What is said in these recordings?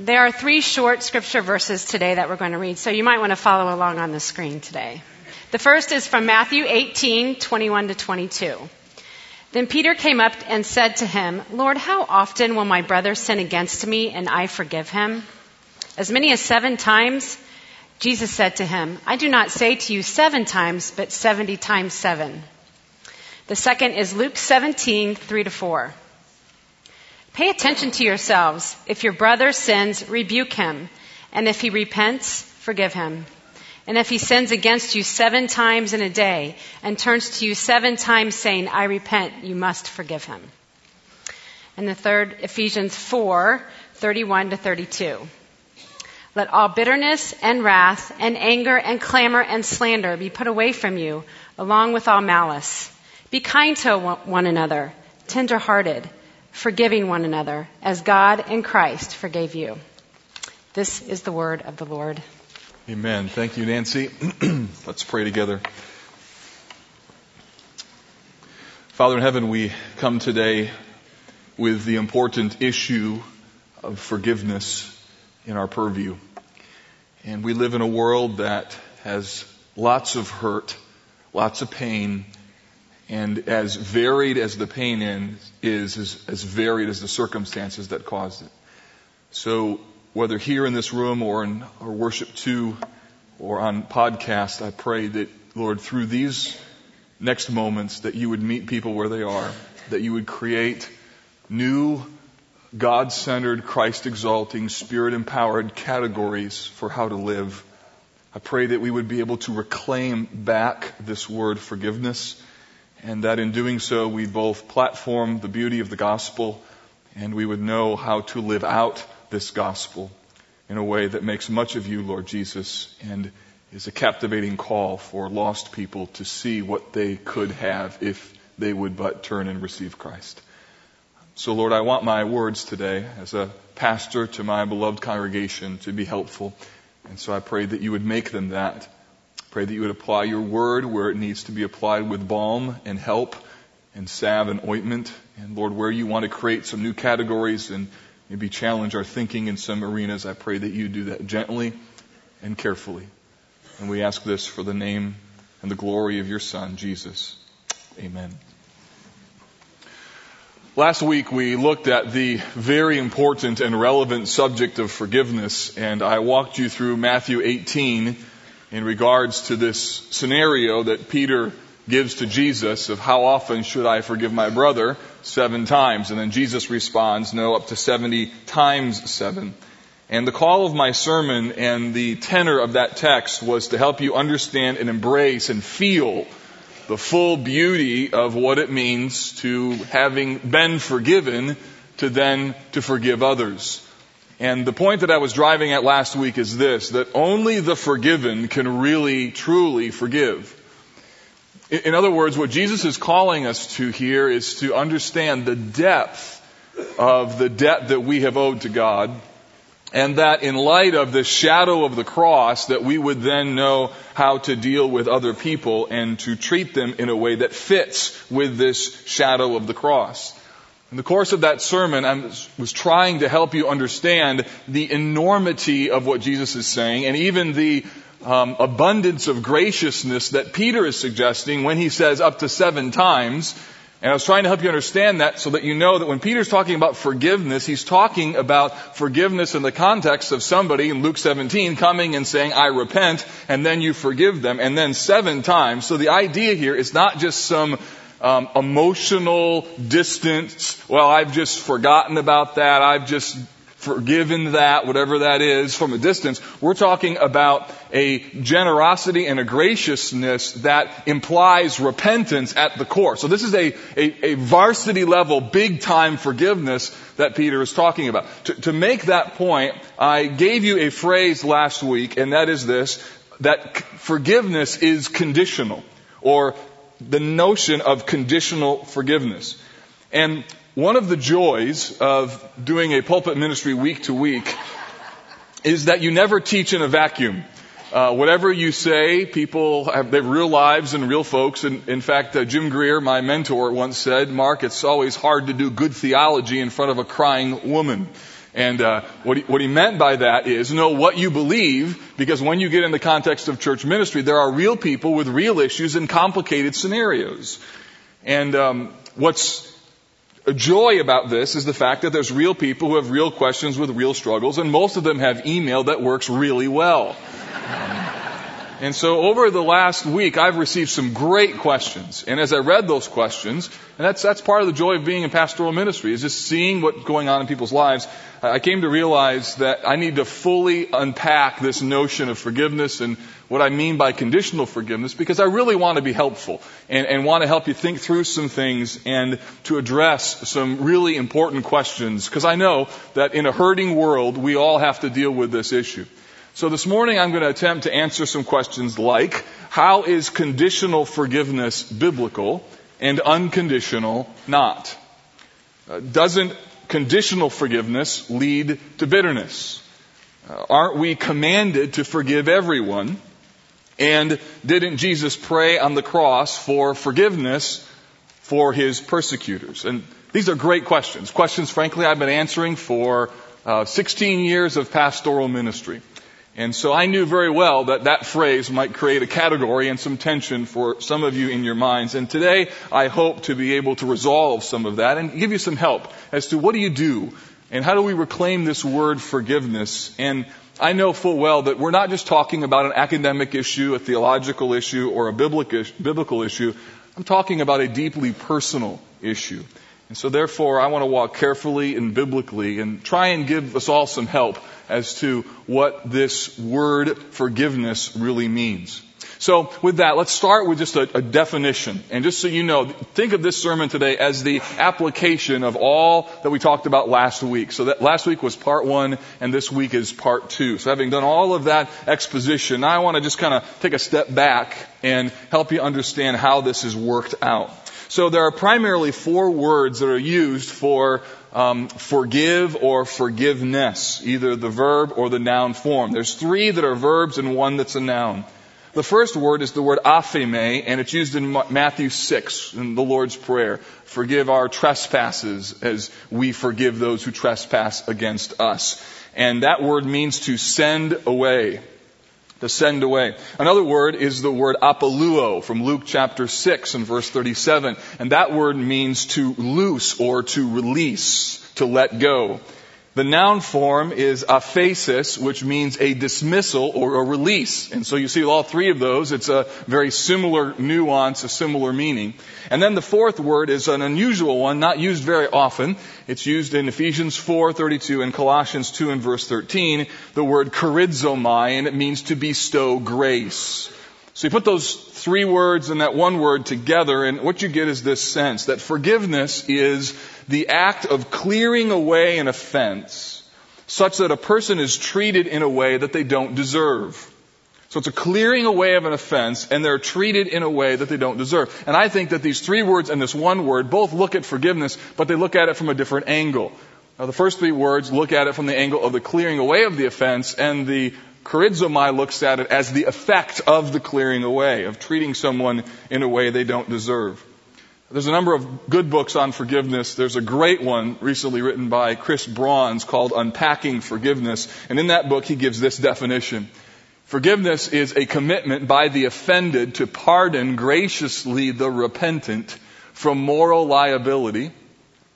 There are three short scripture verses today that we're going to read, so you might want to follow along on the screen today. The first is from Matthew 18, 21 to 22. Then Peter came up and said to him, Lord, how often will my brother sin against me and I forgive him? As many as seven times? Jesus said to him, I do not say to you seven times, but seventy times seven. The second is Luke 17, 3 to 4. Pay attention to yourselves. If your brother sins, rebuke him. And if he repents, forgive him. And if he sins against you seven times in a day and turns to you seven times saying, I repent, you must forgive him. And the third, Ephesians 4, 31 to 32. Let all bitterness and wrath and anger and clamor and slander be put away from you, along with all malice. Be kind to one another, tenderhearted, forgiving one another, as God in Christ forgave you. This is the word of the Lord. Amen. Thank you, Nancy. Let's pray together. Father in heaven, we come today with the important issue of forgiveness in our purview. And we live in a world that has lots of hurt, lots of pain, and as varied as the pain is, is as varied as the circumstances that caused it. So whether here in this room or in our worship two or on podcast, I pray that, Lord, through these next moments, that you would meet people where they are, that you would create new God centered, Christ exalting, Spirit empowered categories for how to live. I pray that we would be able to reclaim back this word forgiveness and that in doing so we both platform the beauty of the gospel and we would know how to live out this gospel in a way that makes much of you, Lord Jesus, and is a captivating call for lost people to see what they could have if they would but turn and receive Christ. So, Lord, I want my words today as a pastor to my beloved congregation to be helpful. And so I pray that you would make them that. Pray that you would apply your word where it needs to be applied with balm and help and salve and ointment. And Lord, where you want to create some new categories and maybe challenge our thinking in some arenas. I pray that you do that gently and carefully. And we ask this for the name and the glory of your Son, Jesus. Amen. Last week we looked at the very important and relevant subject of forgiveness, and I walked you through Matthew 18 in regards to this scenario that Peter gives to Jesus of how often should I forgive my brother? Seven times. And then Jesus responds, no, up to 70 times seven. And the call of my sermon and the tenor of that text was to help you understand and embrace and feel the full beauty of what it means to having been forgiven to then to forgive others. And the point that I was driving at last week is this, that only the forgiven can really, truly forgive. In other words, what Jesus is calling us to here is to understand the depth of the debt that we have owed to God, and that in light of the shadow of the cross, that we would then know how to deal with other people and to treat them in a way that fits with this shadow of the cross. In the course of that sermon, I was trying to help you understand the enormity of what Jesus is saying and even the um, abundance of graciousness that Peter is suggesting when he says up to seven times. And I was trying to help you understand that so that you know that when Peter's talking about forgiveness, he's talking about forgiveness in the context of somebody in Luke 17 coming and saying, I repent, and then you forgive them, and then seven times. So the idea here is not just some um, emotional distance. Well, I've just forgotten about that. I've just forgiven that, whatever that is, from a distance. We're talking about a generosity and a graciousness that implies repentance at the core. So this is a, a, a varsity level, big time forgiveness that Peter is talking about. To, to make that point, I gave you a phrase last week, and that is this, that forgiveness is conditional, or the notion of conditional forgiveness. And one of the joys of doing a pulpit ministry week to week is that you never teach in a vacuum. Uh, whatever you say, people have, they have real lives and real folks. And in fact, uh, Jim Greer, my mentor, once said, "Mark, it's always hard to do good theology in front of a crying woman." And uh, what, he, what he meant by that is know what you believe, because when you get in the context of church ministry, there are real people with real issues and complicated scenarios. And um, what's a joy about this is the fact that there's real people who have real questions with real struggles, and most of them have email that works really well. And so over the last week, I've received some great questions. And as I read those questions, and that's, that's part of the joy of being in pastoral ministry, is just seeing what's going on in people's lives. I came to realize that I need to fully unpack this notion of forgiveness and what I mean by conditional forgiveness because I really want to be helpful and, and want to help you think through some things and to address some really important questions because I know that in a hurting world, we all have to deal with this issue. So this morning I'm going to attempt to answer some questions like, how is conditional forgiveness biblical and unconditional not? Uh, doesn't conditional forgiveness lead to bitterness? Uh, aren't we commanded to forgive everyone? And didn't Jesus pray on the cross for forgiveness for his persecutors? And these are great questions. Questions, frankly, I've been answering for uh, 16 years of pastoral ministry. And so I knew very well that that phrase might create a category and some tension for some of you in your minds. And today I hope to be able to resolve some of that and give you some help as to what do you do and how do we reclaim this word forgiveness. And I know full well that we're not just talking about an academic issue, a theological issue, or a biblical issue. I'm talking about a deeply personal issue. And so therefore, I want to walk carefully and biblically and try and give us all some help as to what this word forgiveness really means. So with that, let's start with just a, a, definition. And just so you know, think of this sermon today as the application of all that we talked about last week. So that last week was part one and this week is part two. So having done all of that exposition, now I want to just kind of take a step back and help you understand how this is worked out. So there are primarily four words that are used for um, forgive or forgiveness, either the verb or the noun form. There's three that are verbs and one that's a noun. The first word is the word aphiemi, and it's used in Matthew 6 in the Lord's Prayer. Forgive our trespasses as we forgive those who trespass against us. And that word means to send away to send away. Another word is the word apoluo from Luke chapter 6 and verse 37. And that word means to loose or to release, to let go. The noun form is aphesis, which means a dismissal or a release. And so you see all three of those. It's a very similar nuance, a similar meaning. And then the fourth word is an unusual one, not used very often. It's used in Ephesians 4:32 and Colossians 2 and verse 13, the word charizomai, and it means to bestow grace. So you put those three words and that one word together, and what you get is this sense that forgiveness is the act of clearing away an offense such that a person is treated in a way that they don't deserve. So it's a clearing away of an offense, and they're treated in a way that they don't deserve. And I think that these three words and this one word both look at forgiveness, but they look at it from a different angle. Now, the first three words look at it from the angle of the clearing away of the offense, and the charizomai looks at it as the effect of the clearing away, of treating someone in a way they don't deserve. There's a number of good books on forgiveness. There's a great one recently written by Chris Brauns called Unpacking Forgiveness. And in that book, he gives this definition. Forgiveness is a commitment by the offended to pardon graciously the repentant from moral liability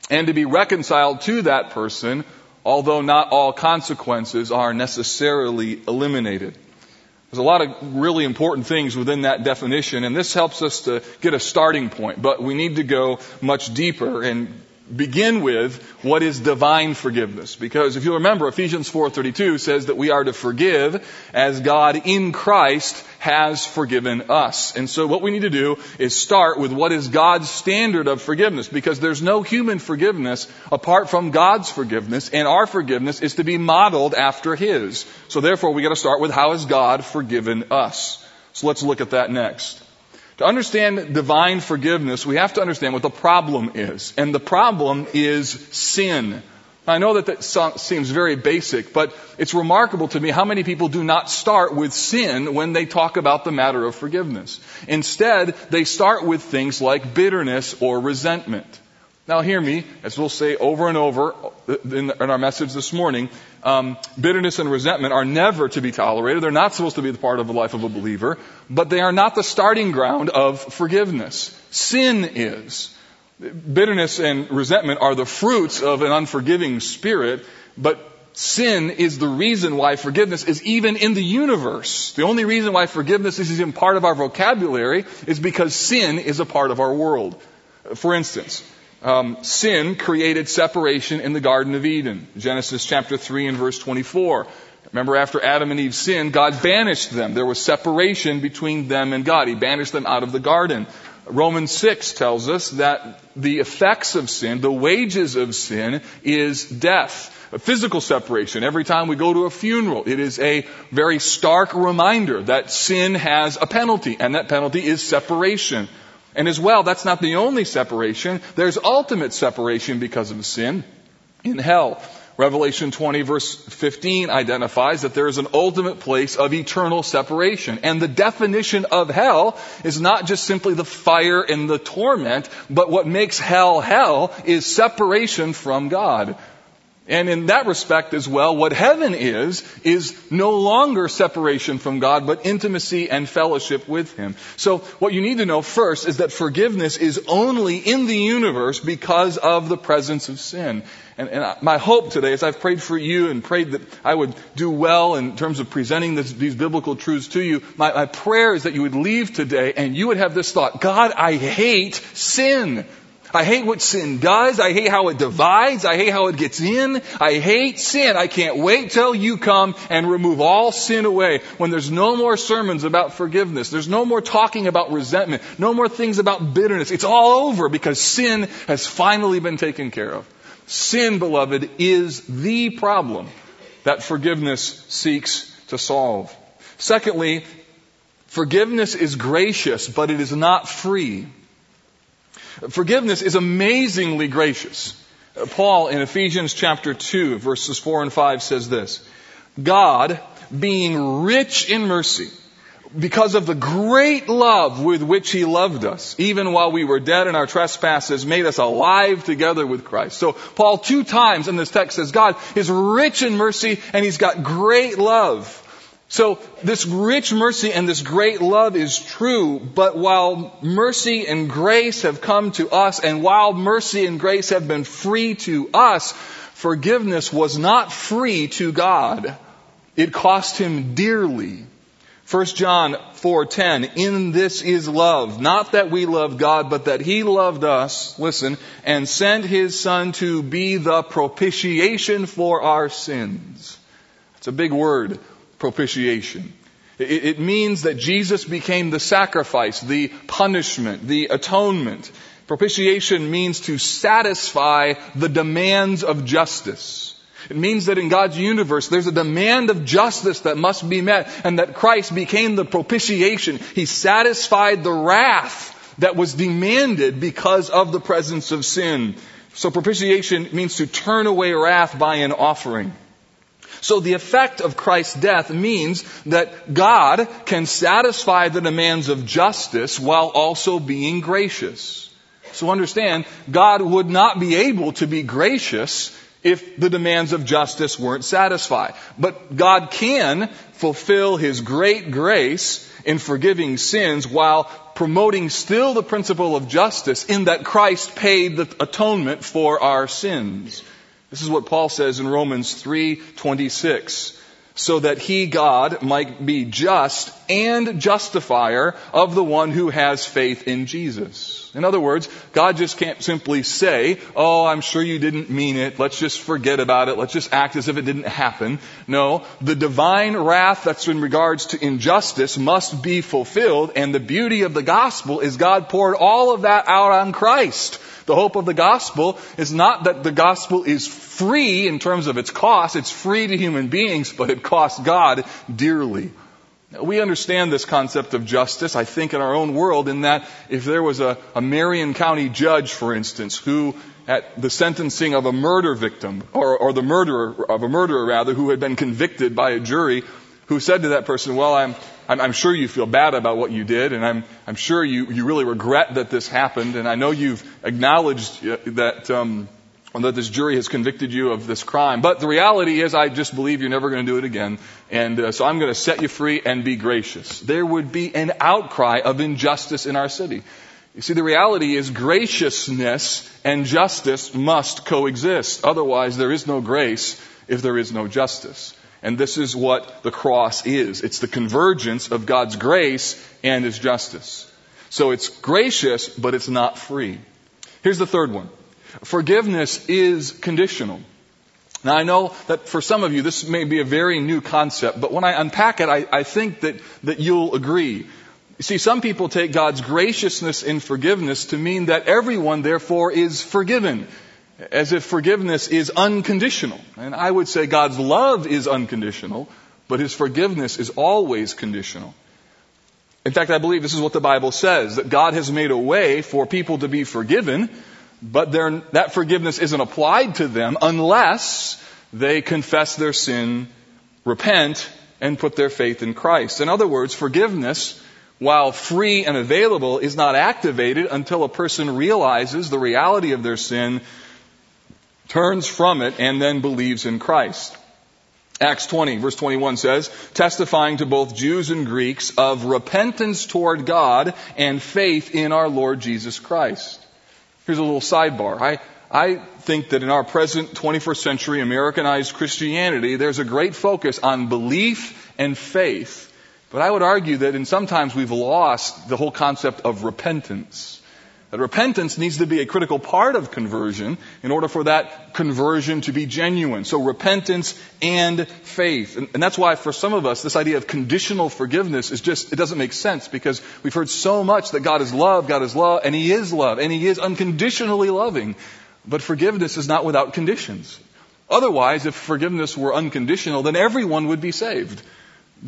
and to be reconciled to that person although not all consequences are necessarily eliminated. There's a lot of really important things within that definition, and this helps us to get a starting point, but we need to go much deeper and begin with what is divine forgiveness because if you remember Ephesians 4:32 says that we are to forgive as God in Christ has forgiven us. And so what we need to do is start with what is God's standard of forgiveness because there's no human forgiveness apart from God's forgiveness and our forgiveness is to be modeled after his. So therefore we got to start with how has God forgiven us. So let's look at that next. To understand divine forgiveness, we have to understand what the problem is. And the problem is sin. I know that that seems very basic, but it's remarkable to me how many people do not start with sin when they talk about the matter of forgiveness. Instead, they start with things like bitterness or resentment. Now hear me, as we'll say over and over in, our message this morning, um, bitterness and resentment are never to be tolerated. They're not supposed to be the part of the life of a believer, but they are not the starting ground of forgiveness. Sin is. Bitterness and resentment are the fruits of an unforgiving spirit, but sin is the reason why forgiveness is even in the universe. The only reason why forgiveness is even part of our vocabulary is because sin is a part of our world. For instance, um, sin created separation in the Garden of Eden. Genesis chapter 3 and verse 24. Remember, after Adam and Eve sinned, God banished them. There was separation between them and God. He banished them out of the garden. Romans 6 tells us that the effects of sin, the wages of sin, is death. A physical separation. Every time we go to a funeral, it is a very stark reminder that sin has a penalty, and that penalty is separation. And as well, that's not the only separation. There's ultimate separation because of sin in hell. Revelation 20 verse 15 identifies that there is an ultimate place of eternal separation. And the definition of hell is not just simply the fire and the torment, but what makes hell hell is separation from God. And in that respect as well, what heaven is, is no longer separation from God, but intimacy and fellowship with Him. So what you need to know first is that forgiveness is only in the universe because of the presence of sin. And, and my hope today, as I've prayed for you and prayed that I would do well in terms of presenting this, these biblical truths to you, my, my prayer is that you would leave today and you would have this thought, God, I hate sin. I hate what sin does. I hate how it divides. I hate how it gets in. I hate sin. I can't wait till you come and remove all sin away when there's no more sermons about forgiveness. There's no more talking about resentment. No more things about bitterness. It's all over because sin has finally been taken care of. Sin, beloved, is the problem that forgiveness seeks to solve. Secondly, forgiveness is gracious, but it is not free. Forgiveness is amazingly gracious. Uh, Paul in Ephesians chapter 2 verses 4 and 5 says this, God being rich in mercy, because of the great love with which he loved us, even while we were dead in our trespasses, made us alive together with Christ. So Paul two times in this text says God is rich in mercy and he's got great love. So this rich mercy and this great love is true, but while mercy and grace have come to us and while mercy and grace have been free to us, forgiveness was not free to God. It cost him dearly. 1 John 4:10 In this is love, not that we love God, but that he loved us, listen, and sent his son to be the propitiation for our sins. It's a big word propitiation. It, it means that Jesus became the sacrifice, the punishment, the atonement. Propitiation means to satisfy the demands of justice. It means that in God's universe, there's a demand of justice that must be met, and that Christ became the propitiation. He satisfied the wrath that was demanded because of the presence of sin. So propitiation means to turn away wrath by an offering. So the effect of Christ's death means that God can satisfy the demands of justice while also being gracious. So understand, God would not be able to be gracious if the demands of justice weren't satisfied. But God can fulfill His great grace in forgiving sins while promoting still the principle of justice in that Christ paid the atonement for our sins. This is what Paul says in Romans 3:26 so that he, God, might be just and justifier of the one who has faith in Jesus. In other words, God just can't simply say, oh, I'm sure you didn't mean it. Let's just forget about it. Let's just act as if it didn't happen. No, the divine wrath that's in regards to injustice must be fulfilled, and the beauty of the gospel is God poured all of that out on Christ. The hope of the gospel is not that the gospel is free in terms of its cost. It's free to human beings, but it costs God dearly. We understand this concept of justice, I think, in our own world, in that if there was a, a Marion County judge, for instance, who at the sentencing of a murder victim, or, or the murderer, of a murderer rather, who had been convicted by a jury, who said to that person, well, I'm, I'm, I'm sure you feel bad about what you did, and I'm, I'm sure you, you really regret that this happened, and I know you've acknowledged uh, that, um, that this jury has convicted you of this crime. But the reality is, I just believe you're never going to do it again. And uh, so I'm going to set you free and be gracious. There would be an outcry of injustice in our city. You see, the reality is graciousness and justice must coexist. Otherwise, there is no grace if there is no justice. And this is what the cross is. It's the convergence of God's grace and His justice. So it's gracious, but it's not free. Here's the third one. Forgiveness is conditional. Now I know that for some of you this may be a very new concept, but when I unpack it, I, I think that, that you'll agree. You see, some people take God's graciousness in forgiveness to mean that everyone therefore is forgiven as if forgiveness is unconditional. And I would say God's love is unconditional, but His forgiveness is always conditional. In fact, I believe this is what the Bible says, that God has made a way for people to be forgiven, but that forgiveness isn't applied to them unless they confess their sin, repent, and put their faith in Christ. In other words, forgiveness, while free and available, is not activated until a person realizes the reality of their sin turns from it, and then believes in Christ. Acts 20 verse 21 says, testifying to both Jews and Greeks of repentance toward God and faith in our Lord Jesus Christ. Here's a little sidebar. I, I think that in our present 21st century Americanized Christianity, there's a great focus on belief and faith. But I would argue that in sometimes we've lost the whole concept of repentance. That repentance needs to be a critical part of conversion in order for that conversion to be genuine. So repentance and faith. And, and, that's why for some of us, this idea of conditional forgiveness is just, it doesn't make sense because we've heard so much that God is love, God is love, and He is love, and He is unconditionally loving. But forgiveness is not without conditions. Otherwise, if forgiveness were unconditional, then everyone would be saved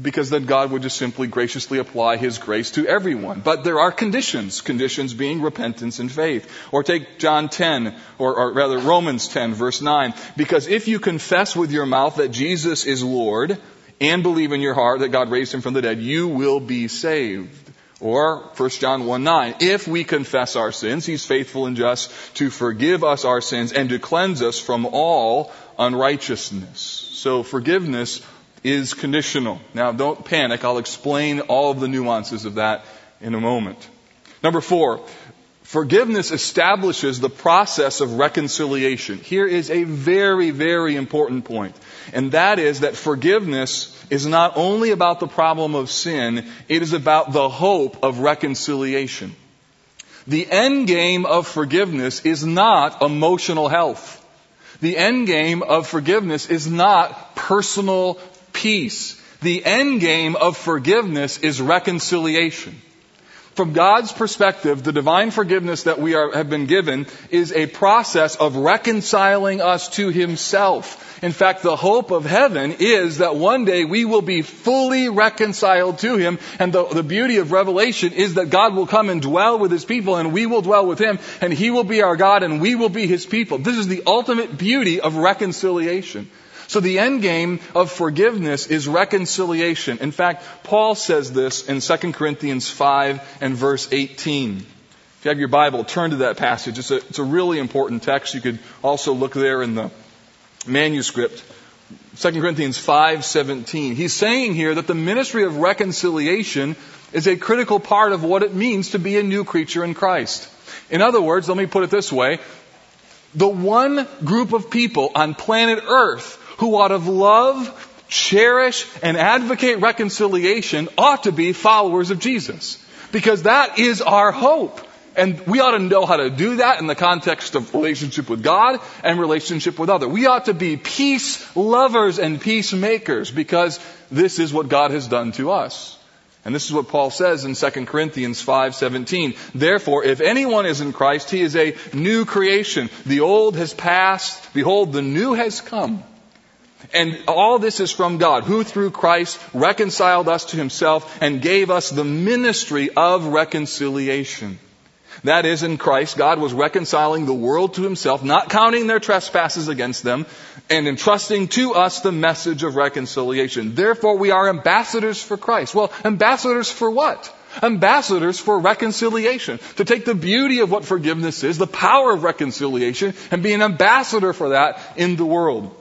because then God would just simply graciously apply His grace to everyone. But there are conditions, conditions being repentance and faith. Or take John 10, or, or, rather Romans 10 verse 9. Because if you confess with your mouth that Jesus is Lord, and believe in your heart that God raised Him from the dead, you will be saved. Or 1 John 1 9. If we confess our sins, He's faithful and just to forgive us our sins and to cleanse us from all unrighteousness. So forgiveness is conditional. Now, don't panic. I'll explain all of the nuances of that in a moment. Number four, forgiveness establishes the process of reconciliation. Here is a very, very important. And that is that forgiveness is not only about the problem of sin, it is about the hope of reconciliation. The end game of forgiveness is not emotional health. The end game of forgiveness is not personal peace. The end game of forgiveness is reconciliation. From God's perspective, the divine forgiveness that we are, have been given is a process of reconciling us to Himself. In fact, the hope of heaven is that one day we will be fully reconciled to Him. And the, the beauty of Revelation is that God will come and dwell with His people and we will dwell with Him and He will be our God and we will be His people. This is the ultimate beauty of reconciliation. So the end game of forgiveness is reconciliation. In fact, Paul says this in 2 Corinthians 5 and verse 18. If you have your Bible, turn to that passage. It's a, it's a really important text. You could also look there in the manuscript. 2 Corinthians 5:17. He's saying here that the ministry of reconciliation is a critical part of what it means to be a new creature in Christ. In other words, let me put it this way, the one group of people on planet Earth who out of love, cherish, and advocate reconciliation ought to be followers of Jesus. Because that is our hope. And we ought to know how to do that in the context of relationship with God and relationship with others. We ought to be peace lovers and peacemakers because this is what God has done to us. And this is what Paul says in 2 Corinthians 5:17. Therefore, if anyone is in Christ, he is a new creation. The old has passed, behold the new has come. And all this is from God, who through Christ reconciled us to himself and gave us the ministry of reconciliation. That is, in Christ, God was reconciling the world to himself, not counting their trespasses against them, and entrusting to us the message of reconciliation. Therefore, we are ambassadors for Christ. Well, ambassadors for what? Ambassadors for reconciliation. To take the beauty of what forgiveness is, the power of reconciliation, and be an ambassador for that in the world.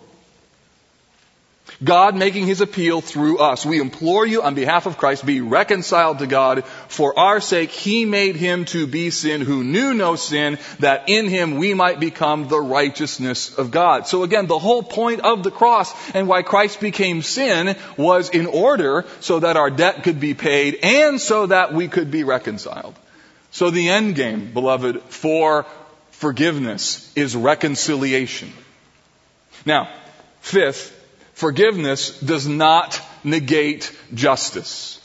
God making his appeal through us. We implore you on behalf of Christ, be reconciled to God. For our sake, he made him to be sin who knew no sin, that in him we might become the righteousness of God. So again, the whole point of the cross and why Christ became sin was in order so that our debt could be paid and so that we could be reconciled. So the end game, beloved, for forgiveness is reconciliation. Now, fifth, Forgiveness does not negate justice.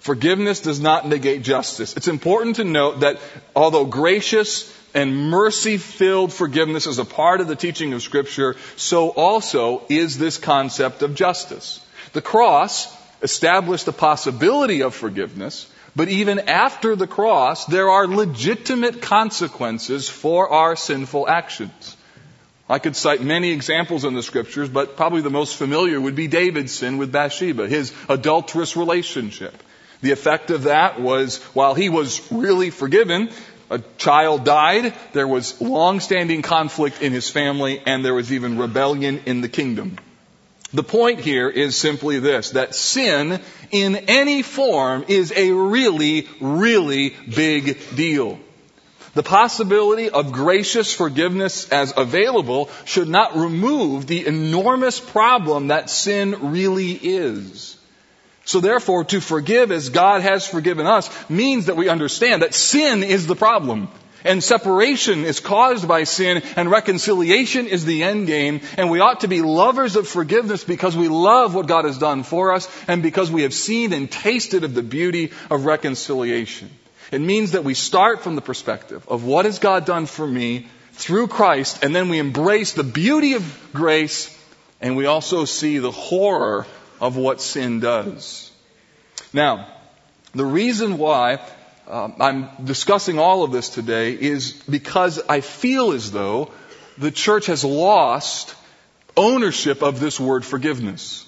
Forgiveness does not negate justice. It's important to note that although gracious and mercy filled forgiveness is a part of the teaching of Scripture, so also is this concept of justice. The cross established the possibility of forgiveness, but even after the cross, there are legitimate consequences for our sinful actions. I could cite many examples in the scriptures, but probably the most familiar would be David's sin with Bathsheba, his adulterous relationship. The effect of that was while he was really forgiven, a child died, there was long-standing conflict in his family, and there was even rebellion in the kingdom. The point here is simply this, that sin in any form is a really, really big deal. The possibility of gracious forgiveness as available should not remove the enormous problem that sin really is. So therefore, to forgive as God has forgiven us means that we understand that sin is the problem. And separation is caused by sin and reconciliation is the end game. And we ought to be lovers of forgiveness because we love what God has done for us and because we have seen and tasted of the beauty of reconciliation. It means that we start from the perspective of what has God done for me through Christ, and then we embrace the beauty of grace, and we also see the horror of what sin does. Now, the reason why uh, I'm discussing all of this today is because I feel as though the church has lost ownership of this word forgiveness.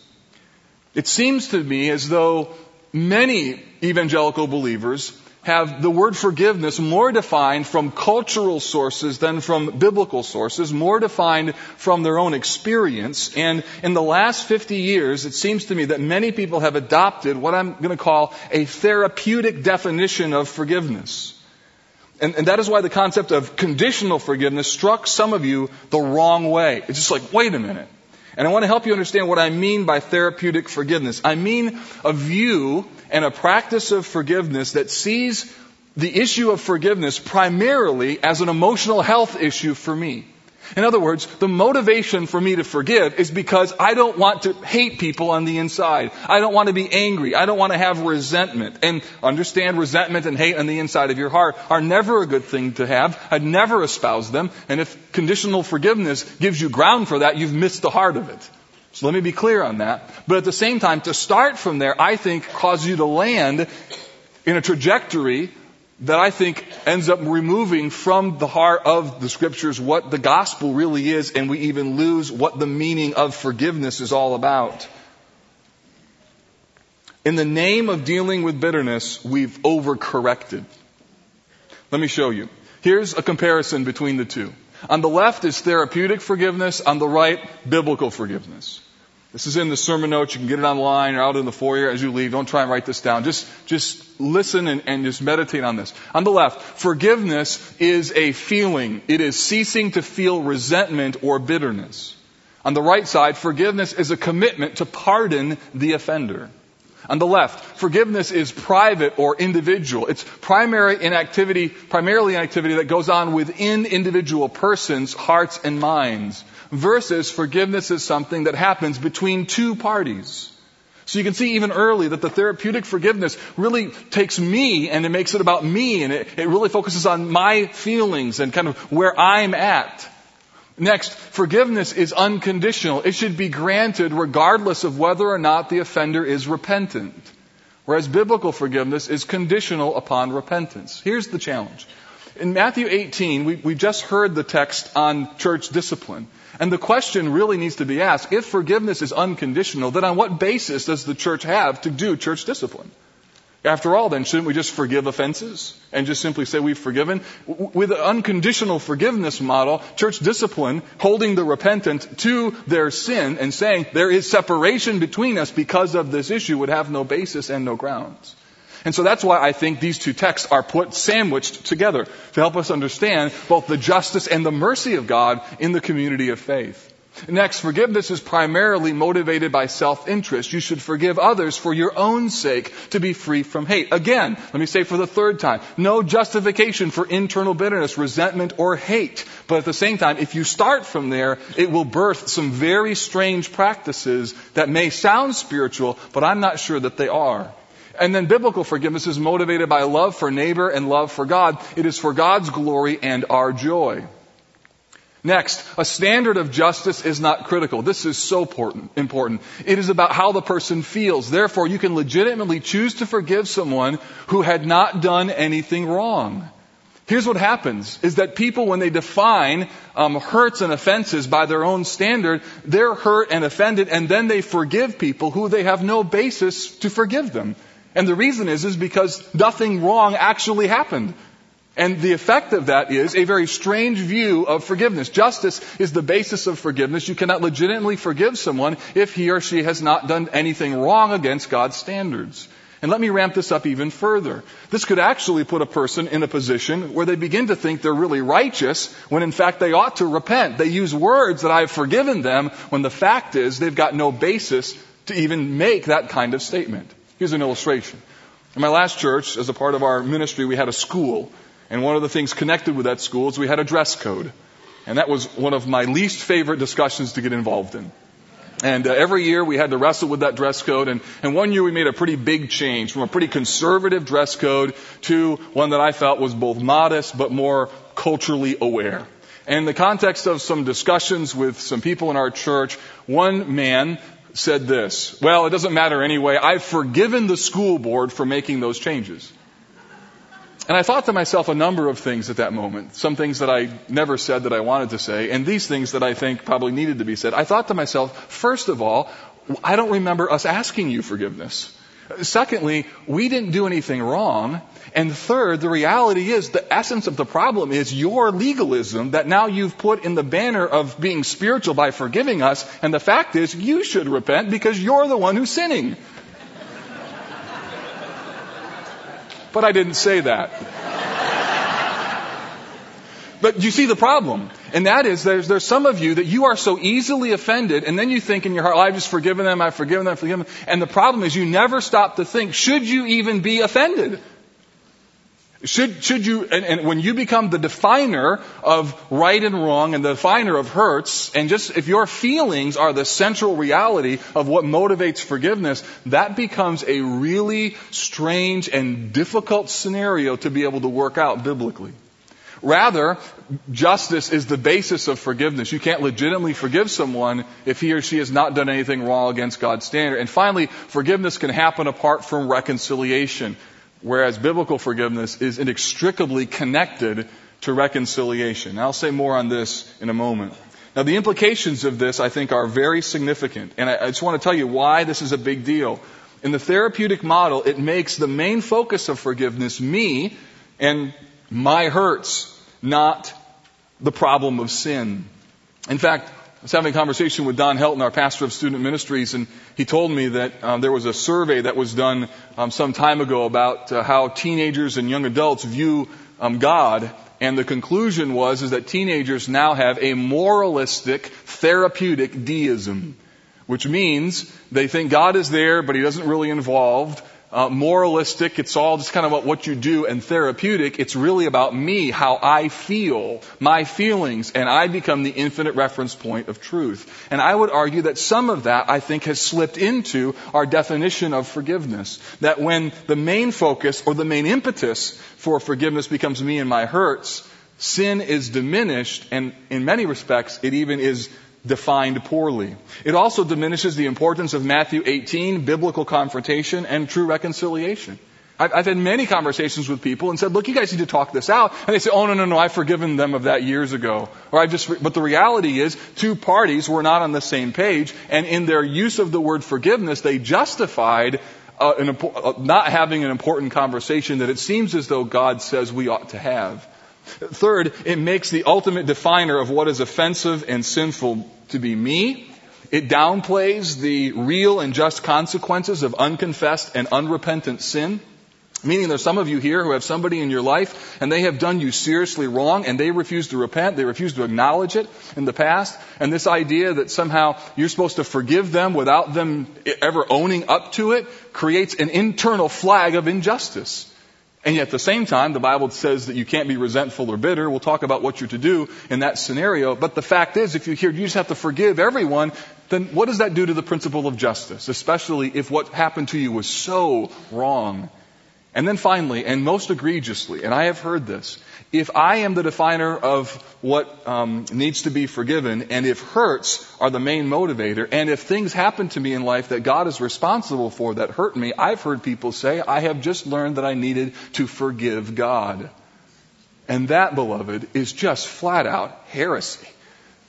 It seems to me as though many evangelical believers have the word forgiveness more defined from cultural sources than from biblical sources, more defined from their own experience. And in the last 50 years, it seems to me that many people have adopted what I'm going to call a therapeutic definition of forgiveness. And, and, that is why the concept of conditional forgiveness struck some of you the wrong way. It's just like, wait a minute. And I want to help you understand what I mean by therapeutic forgiveness. I mean a view and a practice of forgiveness that sees the issue of forgiveness primarily as an emotional health issue for me. In other words, the motivation for me to forgive is because I don't want to hate people on the inside. I don't want to be angry. I don't want to have resentment. And understand resentment and hate on the inside of your heart are never a good thing to have. I'd never espouse them. And if conditional forgiveness gives you ground for that, you've missed the heart of it. So let me be clear on that. But at the same time, to start from there, I think causes you to land in a trajectory that I think ends up removing from the heart of the scriptures what the gospel really is, and we even lose what the meaning of forgiveness is all about. In the name of dealing with bitterness, we've overcorrected. Let me show you. Here's a comparison between the two. On the left is therapeutic forgiveness, on the right, biblical forgiveness. This is in the sermon notes. You can get it online or out in the foyer as you leave. Don't try and write this down. Just, just listen and, and just meditate on this. On the left, forgiveness is a feeling. It is ceasing to feel resentment or bitterness. On the right side, forgiveness is a commitment to pardon the offender. On the left, forgiveness is private or individual. It's primary in activity, primarily an activity that goes on within individual persons' hearts and minds. Versus forgiveness is something that happens between two parties. So you can see even early that the therapeutic forgiveness really takes me and it makes it about me and it, it really focuses on my feelings and kind of where I'm at. Next, forgiveness is unconditional. It should be granted regardless of whether or not the offender is repentant. Whereas biblical forgiveness is conditional upon repentance. Here's the challenge. In Matthew 18, we, we just heard the text on church discipline. And the question really needs to be asked, if forgiveness is unconditional, then on what basis does the church have to do church discipline? After all, then, shouldn't we just forgive offenses and just simply say we've forgiven? With an unconditional forgiveness model, church discipline, holding the repentant to their sin and saying there is separation between us because of this issue would have no basis and no grounds. And so that's why I think these two texts are put sandwiched together to help us understand both the justice and the mercy of God in the community of faith. Next, forgiveness is primarily motivated by self-interest. You should forgive others for your own sake to be free from hate. Again, let me say for the third time, no justification for internal bitterness, resentment, or hate. But at the same time, if you start from there, it will birth some very strange practices that may sound spiritual, but I'm not sure that they are. And then biblical forgiveness is motivated by love for neighbor and love for God. It is for God's glory and our joy. Next, a standard of justice is not critical. This is so important. It is about how the person feels. Therefore, you can legitimately choose to forgive someone who had not done anything wrong. Here's what happens, is that people, when they define um, hurts and offenses by their own standard, they're hurt and offended, and then they forgive people who they have no basis to forgive them. And the reason is, is because nothing wrong actually happened. And the effect of that is a very strange view of forgiveness. Justice is the basis of forgiveness. You cannot legitimately forgive someone if he or she has not done anything wrong against God's standards. And let me ramp this up even further. This could actually put a person in a position where they begin to think they're really righteous when in fact they ought to repent. They use words that I've forgiven them when the fact is they've got no basis to even make that kind of statement. Here's an illustration. In my last church, as a part of our ministry, we had a school. And one of the things connected with that school is we had a dress code. And that was one of my least favorite discussions to get involved in. And uh, every year we had to wrestle with that dress code. And, and one year we made a pretty big change from a pretty conservative dress code to one that I felt was both modest but more culturally aware. And in the context of some discussions with some people in our church, one man said this, well, it doesn't matter anyway. I've forgiven the school board for making those changes. And I thought to myself a number of things at that moment. Some things that I never said that I wanted to say, and these things that I think probably needed to be said. I thought to myself, first of all, I don't remember us asking you forgiveness. Secondly, we didn't do anything wrong. And third, the reality is the essence of the problem is your legalism that now you've put in the banner of being spiritual by forgiving us. And the fact is you should repent because you're the one who's sinning. But I didn't say that. But you see the problem. And that is there's, there's some of you that you are so easily offended and then you think in your heart, I've just forgiven them, I've forgiven them, I've forgiven them. And the problem is you never stop to think, should you even be offended? Should, should you, and, and, when you become the definer of right and wrong and the definer of hurts, and just if your feelings are the central reality of what motivates forgiveness, that becomes a really strange and difficult scenario to be able to work out biblically. Rather, justice is the basis of forgiveness. You can't legitimately forgive someone if he or she has not done anything wrong against God's standard. And finally, forgiveness can happen apart from reconciliation, whereas biblical forgiveness is inextricably connected to reconciliation. I'll say more on this in a moment. Now, the implications of this, I think, are very significant. And I, just want to tell you why this is a big deal. In the therapeutic model, it makes the main focus of forgiveness me and my hurts, not the problem of sin. In fact, I was having a conversation with Don Helton, our pastor of student ministries, and he told me that um, there was a survey that was done um, some time ago about uh, how teenagers and young adults view um, God, and the conclusion was is that teenagers now have a moralistic, therapeutic deism, which means they think God is there, but He doesn't really involved uh, moralistic. It's all just kind of what you do. And therapeutic, it's really about me, how I feel, my feelings, and I become the infinite reference point of truth. And I would argue that some of that, I think, has slipped into our definition of forgiveness. That when the main focus or the main impetus for forgiveness becomes me and my hurts, sin is diminished, and in many respects, it even is defined poorly. It also diminishes the importance of Matthew 18, biblical confrontation, and true reconciliation. I've had many conversations with people and said, look, you guys need to talk this out. And they say, oh, no, no, no, I've forgiven them of that years ago. Or I just, but the reality is two parties were not on the same page. And in their use of the word forgiveness, they justified uh, an, uh, not having an important conversation that it seems as though God says we ought to have. Third, it makes the ultimate definer of what is offensive and sinful to be me. It downplays the real and just consequences of unconfessed and unrepentant sin. Meaning there's some of you here who have somebody in your life and they have done you seriously wrong and they refuse to repent. They refuse to acknowledge it in the past. And this idea that somehow you're supposed to forgive them without them ever owning up to it creates an internal flag of injustice. And yet at the same time, the Bible says that you can't be resentful or bitter. We'll talk about what you're to do in that scenario. But the fact is, if you hear you just have to forgive everyone, then what does that do to the principle of justice? Especially if what happened to you was so wrong. And then finally, and most egregiously, and I have heard this, if I am the definer of what um, needs to be forgiven, and if hurts are the main motivator, and if things happen to me in life that God is responsible for that hurt me, I've heard people say, I have just learned that I needed to forgive God. And that, beloved, is just flat out heresy.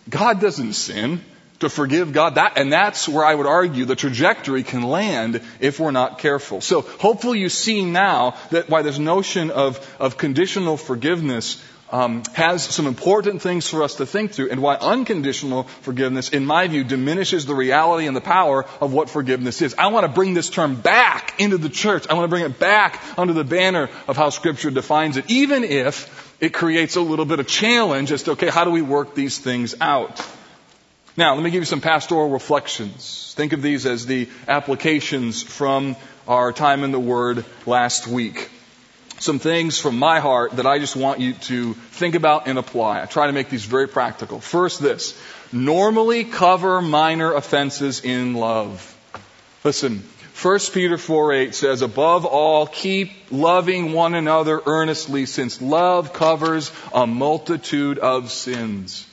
God doesn't sin to forgive God. That, and that's where I would argue the trajectory can land if we're not careful. So hopefully you see now that why this notion of, of conditional forgiveness um, has some important things for us to think through, and why unconditional forgiveness, in my view, diminishes the reality and the power of what forgiveness is. I want to bring this term back into the church. I want to bring it back under the banner of how Scripture defines it, even if it creates a little bit of challenge as to, okay, how do we work these things out? Now, let me give you some pastoral reflections. Think of these as the applications from our time in the Word last week. Some things from my heart that I just want you to think about and apply. I try to make these very practical. First, this. Normally cover minor offenses in love. Listen, 1 Peter 4 8 says, above all, keep loving one another earnestly, since love covers a multitude of sins.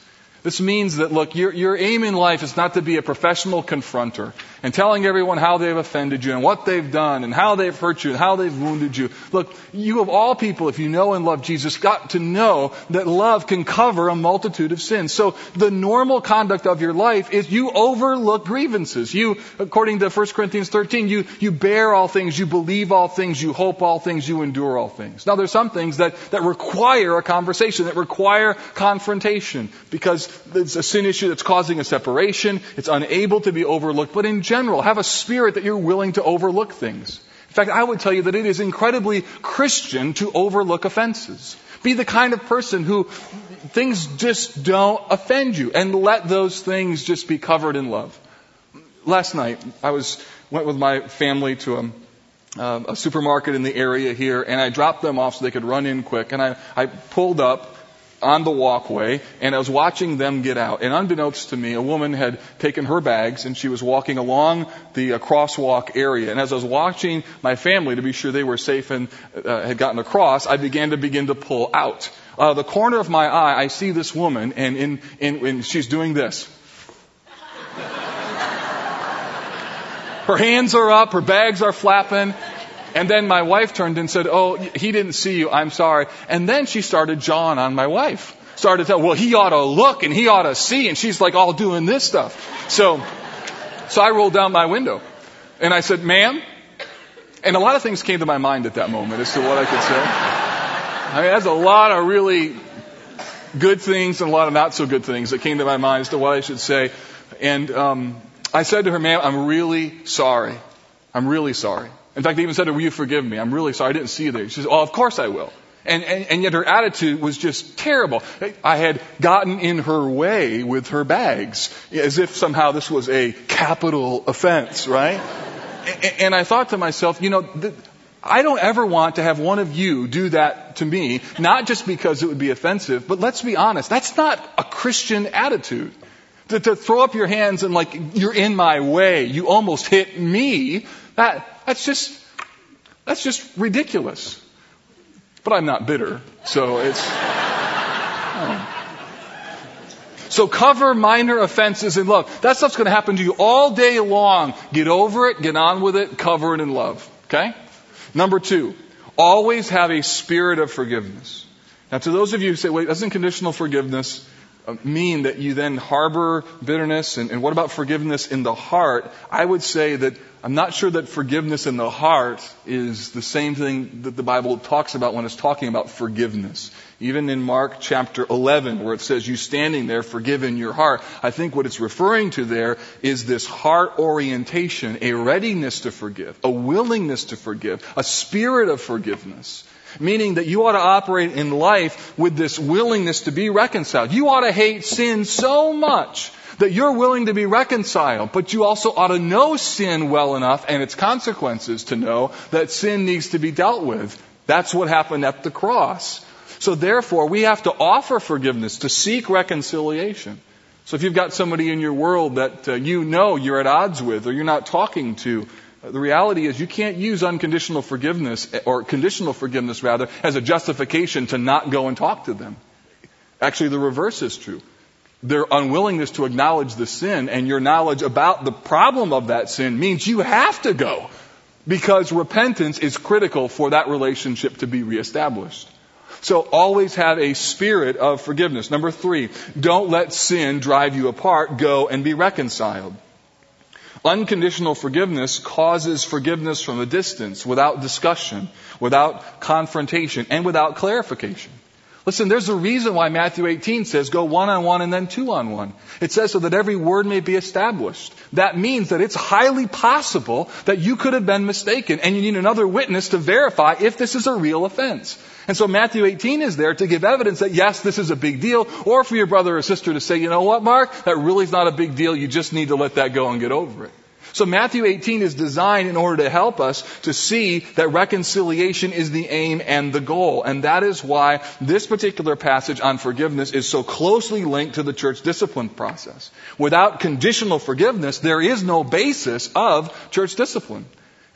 This means that, look, your, your aim in life is not to be a professional confronter and telling everyone how they've offended you and what they've done and how they've hurt you and how they've wounded you. Look, you of all people, if you know and love Jesus, got to know that love can cover a multitude of sins. So the normal conduct of your life is you overlook grievances. You, according to 1 Corinthians 13, you, you bear all things, you believe all things, you hope all things, you endure all things. Now there's some things that, that require a conversation, that require confrontation because it's a sin issue that's causing a separation. It's unable to be overlooked. But in general, have a spirit that you're willing to overlook things. In fact, I would tell you that it is incredibly Christian to overlook offenses. Be the kind of person who things just don't offend you and let those things just be covered in love. Last night, I was, went with my family to a um, a supermarket in the area here, and I dropped them off so they could run in quick. And I, I pulled up, on the walkway and I was watching them get out. And unbeknownst to me, a woman had taken her bags and she was walking along the uh, crosswalk area. And as I was watching my family to be sure they were safe and uh, had gotten across, I began to begin to pull out. Uh, the corner of my eye, I see this woman and in, in, in she's doing this. Her hands are up, her bags are flapping, and then my wife turned and said, Oh, he didn't see you. I'm sorry. And then she started jawing on my wife. Started to tell, well, he ought to look and he ought to see. And she's like all doing this stuff. So, so I rolled down my window and I said, ma'am, and a lot of things came to my mind at that moment as to what I could say. I mean, there's a lot of really good things and a lot of not so good things that came to my mind as to what I should say. And um, I said to her, ma'am, I'm really sorry. I'm really sorry. In fact, they even said to her, will you forgive me? I'm really sorry. I didn't see you there. She said, oh, of course I will. And, and, and yet her attitude was just terrible. I had gotten in her way with her bags, as if somehow this was a capital offense, right? and, I thought to myself, you know, I don't ever want to have one of you do that to me, not just because it would be offensive, but let's be honest, that's not a Christian attitude. To, to throw up your hands and like, you're in my way, you almost hit me, that, that's just, that's just ridiculous. But I'm not bitter, so it's. Oh. So cover minor offenses in love. That stuff's going to happen to you all day long. Get over it, get on with it, cover it in love. Okay? Number two, Always have a spirit of forgiveness. Now, to those of you who say, wait, doesn't conditional forgiveness Uh, mean that you then harbor bitterness? And, and what about forgiveness in the heart? I would say that I'm not sure that forgiveness in the heart is the same thing that the Bible talks about when it's talking about forgiveness. Even in Mark chapter 11, where it says, you standing there forgive in your heart, I think what it's referring to there is this heart orientation, a readiness to forgive, a willingness to forgive, a spirit of forgiveness. Meaning that you ought to operate in life with this willingness to be reconciled. You ought to hate sin so much that you're willing to be reconciled, but you also ought to know sin well enough and its consequences to know that sin needs to be dealt with. That's what happened at the cross. So therefore, we have to offer forgiveness, to seek reconciliation. So if you've got somebody in your world that uh, you know you're at odds with or you're not talking to, the reality is you can't use unconditional forgiveness, or conditional forgiveness rather, as a justification to not go and talk to them. Actually, the reverse is true. Their unwillingness to acknowledge the sin and your knowledge about the problem of that sin means you have to go. Because repentance is critical for that relationship to be reestablished. So always have a spirit of forgiveness. Number three, don't let sin drive you apart. Go and be reconciled. Unconditional forgiveness causes forgiveness from a distance, without discussion, without confrontation, and without clarification. Listen, there's a reason why Matthew 18 says go one on one and then two on one. It says so that every word may be established. That means that it's highly possible that you could have been mistaken and you need another witness to verify if this is a real offense. And so Matthew 18 is there to give evidence that yes, this is a big deal, or for your brother or sister to say, you know what, Mark, that really is not a big deal. You just need to let that go and get over it. So Matthew 18 is designed in order to help us to see that reconciliation is the aim and the goal. And that is why this particular passage on forgiveness is so closely linked to the church discipline process. Without conditional forgiveness, there is no basis of church discipline.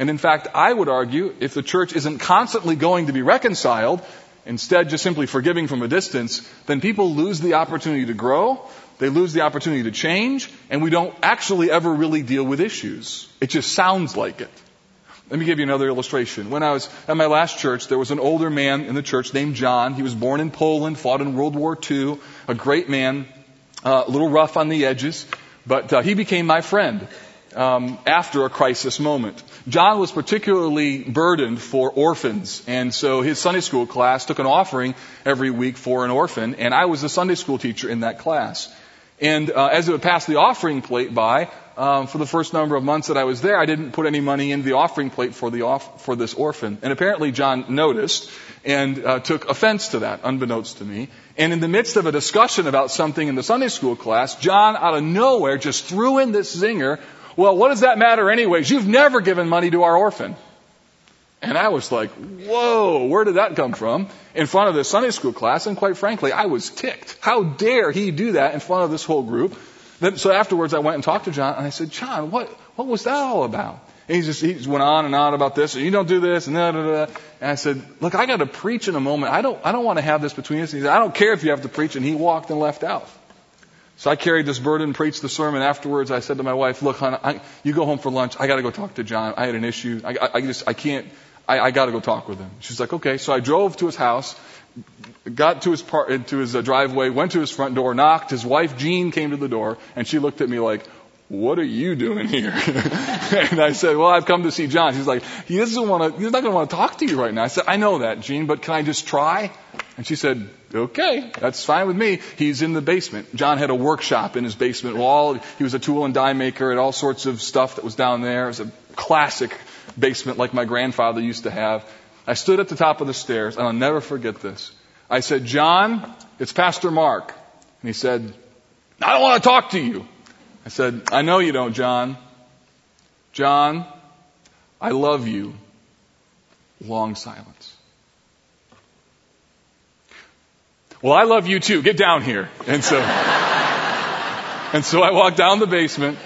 And in fact, I would argue if the church isn't constantly going to be reconciled, instead just simply forgiving from a distance, then people lose the opportunity to grow, they lose the opportunity to change, and we don't actually ever really deal with issues. It just sounds like it. Let me give you another illustration. When I was at my last church, there was an older man in the church named John. He was born in Poland, fought in World War II, a great man, uh, a little rough on the edges, but uh, he became my friend um, after a crisis moment. John was particularly burdened for orphans, and so his Sunday school class took an offering every week for an orphan, and I was the Sunday school teacher in that class. And uh, as it would pass the offering plate by, um, for the first number of months that I was there, I didn't put any money in the offering plate for the off- for this orphan. And apparently, John noticed and uh, took offense to that, unbeknownst to me. And in the midst of a discussion about something in the Sunday school class, John, out of nowhere, just threw in this zinger well, what does that matter anyways? You've never given money to our orphan. And I was like, whoa, where did that come from? In front of the Sunday school class, and quite frankly, I was ticked. How dare he do that in front of this whole group? Then, so afterwards, I went and talked to John, and I said, John, what, what was that all about? And he just, he just went on and on about this, and you don't do this, and da, da, da. And I said, look, I got to preach in a moment. I don't, I don't want to have this between us. And he said, I don't care if you have to preach, and he walked and left out. So I carried this burden, preached the sermon. Afterwards, I said to my wife, "Look, hon, I, you go home for lunch. I got to go talk to John. I had an issue. I, I, I just, I can't. I, I got to go talk with him." She's like, "Okay." So I drove to his house, got to his part, to his uh, driveway, went to his front door, knocked. His wife Jean came to the door, and she looked at me like, "What are you doing here?" and I said, "Well, I've come to see John." She's like, "He doesn't want to. He's not going to want to talk to you right now." I said, "I know that, Jean, but can I just try?" And she said, okay, that's fine with me. He's in the basement. John had a workshop in his basement wall. He was a tool and die maker and all sorts of stuff that was down there. It was a classic basement like my grandfather used to have. I stood at the top of the stairs and I'll never forget this. I said, John, it's Pastor Mark. And he said, I don't want to talk to you. I said, I know you don't, John. John, I love you. Long silence. Well, I love you too. Get down here. And so, and so I walked down the basement,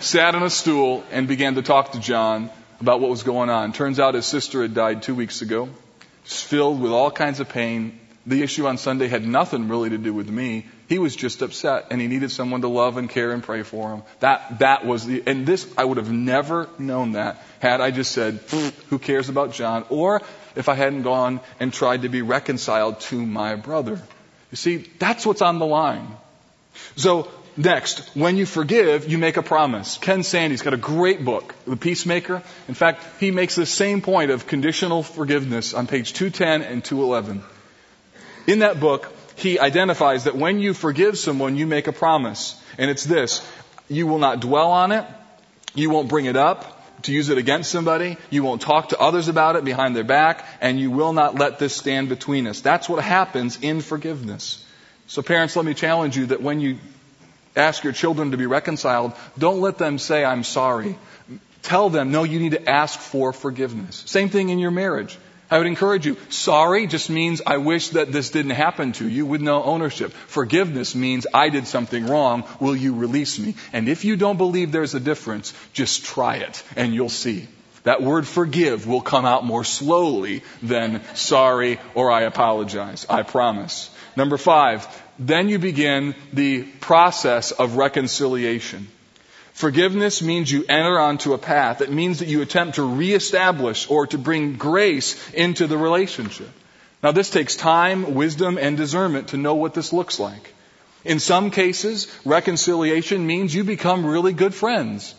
sat on a stool, and began to talk to John about what was going on. Turns out his sister had died two weeks ago, just filled with all kinds of pain, the issue on Sunday had nothing really to do with me. He was just upset and he needed someone to love and care and pray for him. That, that was the, and this, I would have never known that had I just said, who cares about John? Or if I hadn't gone and tried to be reconciled to my brother. You see, that's what's on the line. So, next, when you forgive, you make a promise. Ken Sande's got a great book, The Peacemaker. In fact, he makes the same point of conditional forgiveness on page 210 and 211. In that book, he identifies that when you forgive someone, you make a promise. And it's this. You will not dwell on it. You won't bring it up to use it against somebody. You won't talk to others about it behind their back. And you will not let this stand between us. That's what happens in forgiveness. So parents, let me challenge you that when you ask your children to be reconciled, don't let them say, I'm sorry. Tell them, no, you need to ask for forgiveness. Same thing in your marriage. I would encourage you. Sorry just means I wish that this didn't happen to you with no ownership. Forgiveness means I did something wrong. Will you release me? And if you don't believe there's a difference, just try it and you'll see. That word forgive will come out more slowly than sorry or I apologize. I promise. Number five, then you begin the process of reconciliation. Forgiveness means you enter onto a path. It means that you attempt to reestablish or to bring grace into the relationship. Now this takes time, wisdom, and discernment to know what this looks like. In some cases, reconciliation means you become really good friends.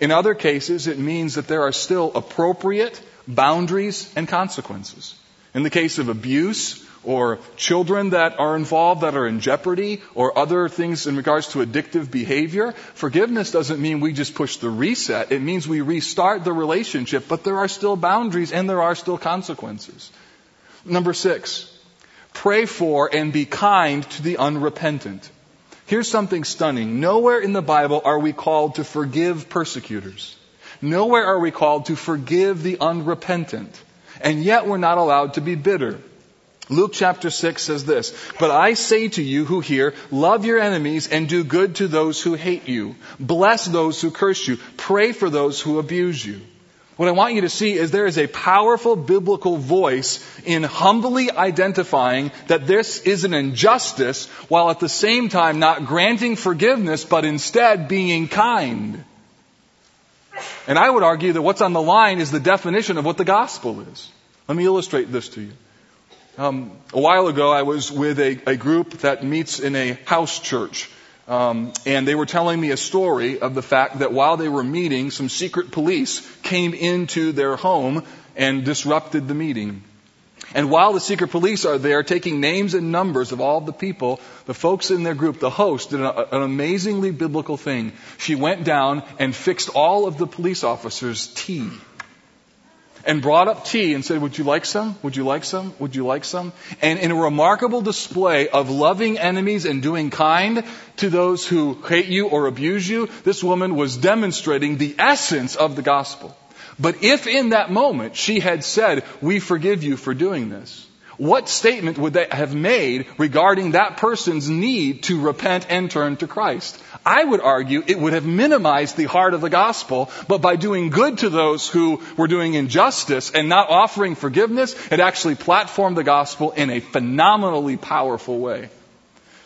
In other cases, it means that there are still appropriate boundaries and consequences. In the case of abuse, or children that are involved that are in jeopardy or other things in regards to addictive behavior. Forgiveness doesn't mean we just push the reset. It means we restart the relationship, but there are still boundaries and there are still consequences. Number six, pray for and be kind to the unrepentant. Here's something stunning. Nowhere in the Bible are we called to forgive persecutors. Nowhere are we called to forgive the unrepentant. And yet we're not allowed to be bitter. Luke chapter 6 says this, But I say to you who hear, love your enemies and do good to those who hate you. Bless those who curse you. Pray for those who abuse you. What I want you to see is there is a powerful biblical voice in humbly identifying that this is an injustice while at the same time not granting forgiveness but instead being kind. And I would argue that what's on the line is the definition of what the gospel is. Let me illustrate this to you. Um, a while ago, I was with a, a, group that meets in a house church. Um, and they were telling me a story of the fact that while they were meeting, some secret police came into their home and disrupted the meeting. And while the secret police are there taking names and numbers of all the people, the folks in their group, the host, did an amazingly biblical thing. She went down and fixed all of the police officers' tea and brought up tea and said, Would you like some? Would you like some? Would you like some? And in a remarkable display of loving enemies and doing kind to those who hate you or abuse you, this woman was demonstrating the essence of the gospel. But if in that moment she had said, We forgive you for doing this, what statement would they have made regarding that person's need to repent and turn to Christ? I would argue it would have minimized the heart of the gospel, but by doing good to those who were doing injustice and not offering forgiveness, it actually platformed the gospel in a phenomenally powerful way.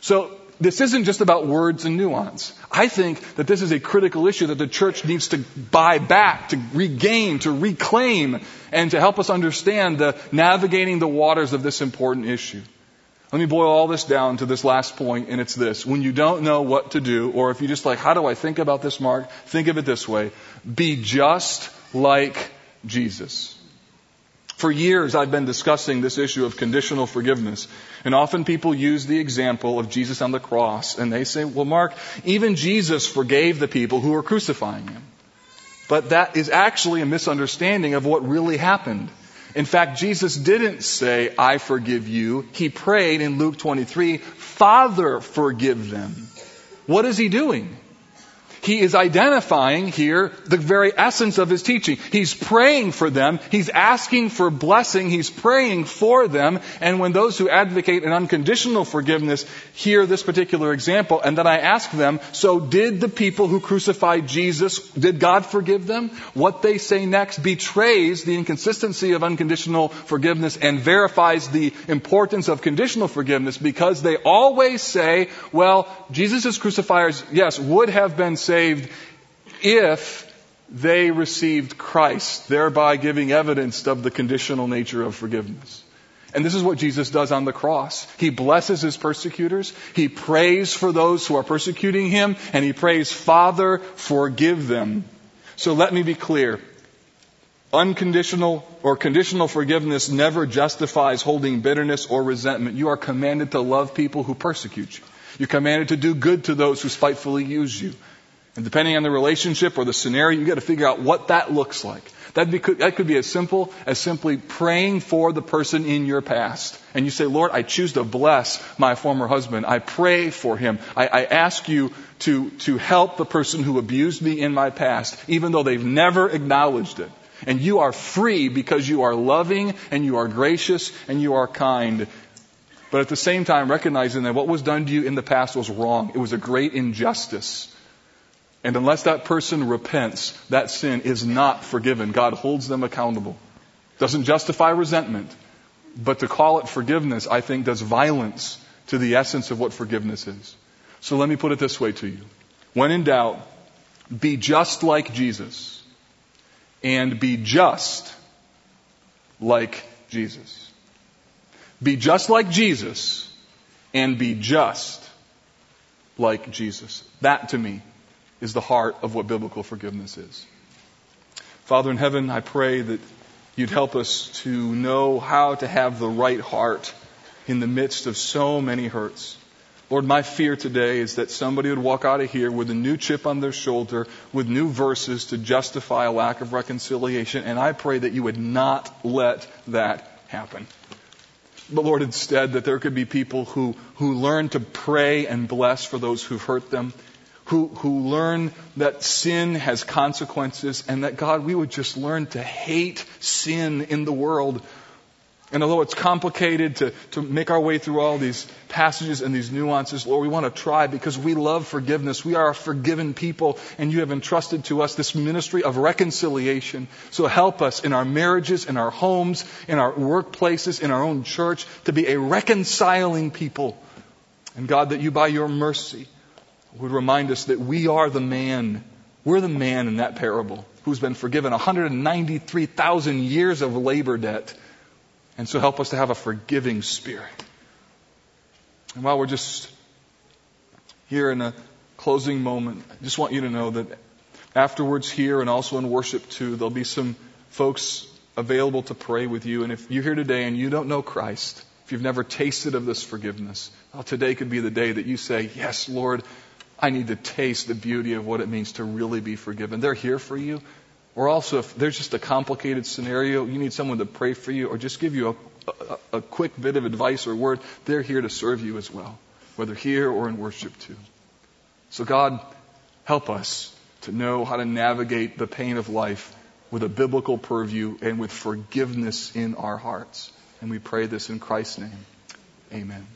So, this isn't just about words and nuance. I think that this is a critical issue that the church needs to buy back, to regain, to reclaim, and to help us understand the navigating the waters of this important issue. Let me boil all this down to this last point, and it's this. When you don't know what to do, or if you just like, how do I think about this, Mark? Think of it this way. Be just like Jesus. For years, I've been discussing this issue of conditional forgiveness. And often people use the example of Jesus on the cross, and they say, well, Mark, even Jesus forgave the people who were crucifying him. But that is actually a misunderstanding of what really happened. In fact, Jesus didn't say, I forgive you. He prayed in Luke 23, Father, forgive them. What is he doing? He is identifying here the very essence of his teaching. He's praying for them. He's asking for blessing. He's praying for them. And when those who advocate an unconditional forgiveness hear this particular example, and then I ask them, so did the people who crucified Jesus, did God forgive them? What they say next betrays the inconsistency of unconditional forgiveness and verifies the importance of conditional forgiveness because they always say, well, Jesus' crucifiers, yes, would have been saved saved if they received Christ, thereby giving evidence of the conditional nature of forgiveness. And this is what Jesus does on the cross. He blesses his persecutors. He prays for those who are persecuting him. And he prays, Father, forgive them. So let me be clear. Unconditional or conditional forgiveness never justifies holding bitterness or resentment. You are commanded to love people who persecute you. You're commanded to do good to those who spitefully use you. And depending on the relationship or the scenario, you got to figure out what that looks like. That, be, that could be as simple as simply praying for the person in your past. And you say, Lord, I choose to bless my former husband. I pray for him. I, I ask you to, to help the person who abused me in my past, even though they've never acknowledged it. And you are free because you are loving and you are gracious and you are kind. But at the same time, recognizing that what was done to you in the past was wrong. It was a great injustice. And unless that person repents, that sin is not forgiven. God holds them accountable. Doesn't justify resentment, but to call it forgiveness, I think, does violence to the essence of what forgiveness is. So let me put it this way to you. When in doubt, be just like Jesus and be just like Jesus. Be just like Jesus and be just like Jesus. That to me is the heart of what biblical forgiveness is. Father in heaven, I pray that you'd help us to know how to have the right heart in the midst of so many hurts. Lord, my fear today is that somebody would walk out of here with a new chip on their shoulder, with new verses to justify a lack of reconciliation, and I pray that you would not let that happen. But Lord, instead, that there could be people who, who learn to pray and bless for those who've hurt them, who, who learn that sin has consequences and that God, we would just learn to hate sin in the world. And although it's complicated to, to make our way through all these passages and these nuances, Lord, we want to try because we love forgiveness. We are a forgiven people and you have entrusted to us this ministry of reconciliation. So help us in our marriages, in our homes, in our workplaces, in our own church to be a reconciling people. And God, that you by your mercy would remind us that we are the man, we're the man in that parable who's been forgiven 193,000 years of labor debt. And so help us to have a forgiving spirit. And while we're just here in a closing moment, I just want you to know that afterwards here and also in worship too, there'll be some folks available to pray with you. And if you're here today and you don't know Christ, if you've never tasted of this forgiveness, well, today could be the day that you say, Yes, Lord, I need to taste the beauty of what it means to really be forgiven. They're here for you. Or also, if there's just a complicated scenario, you need someone to pray for you or just give you a, a, a quick bit of advice or word, they're here to serve you as well, whether here or in worship too. So, God, help us to know how to navigate the pain of life with a biblical purview and with forgiveness in our hearts. And we pray this in Christ's name. Amen.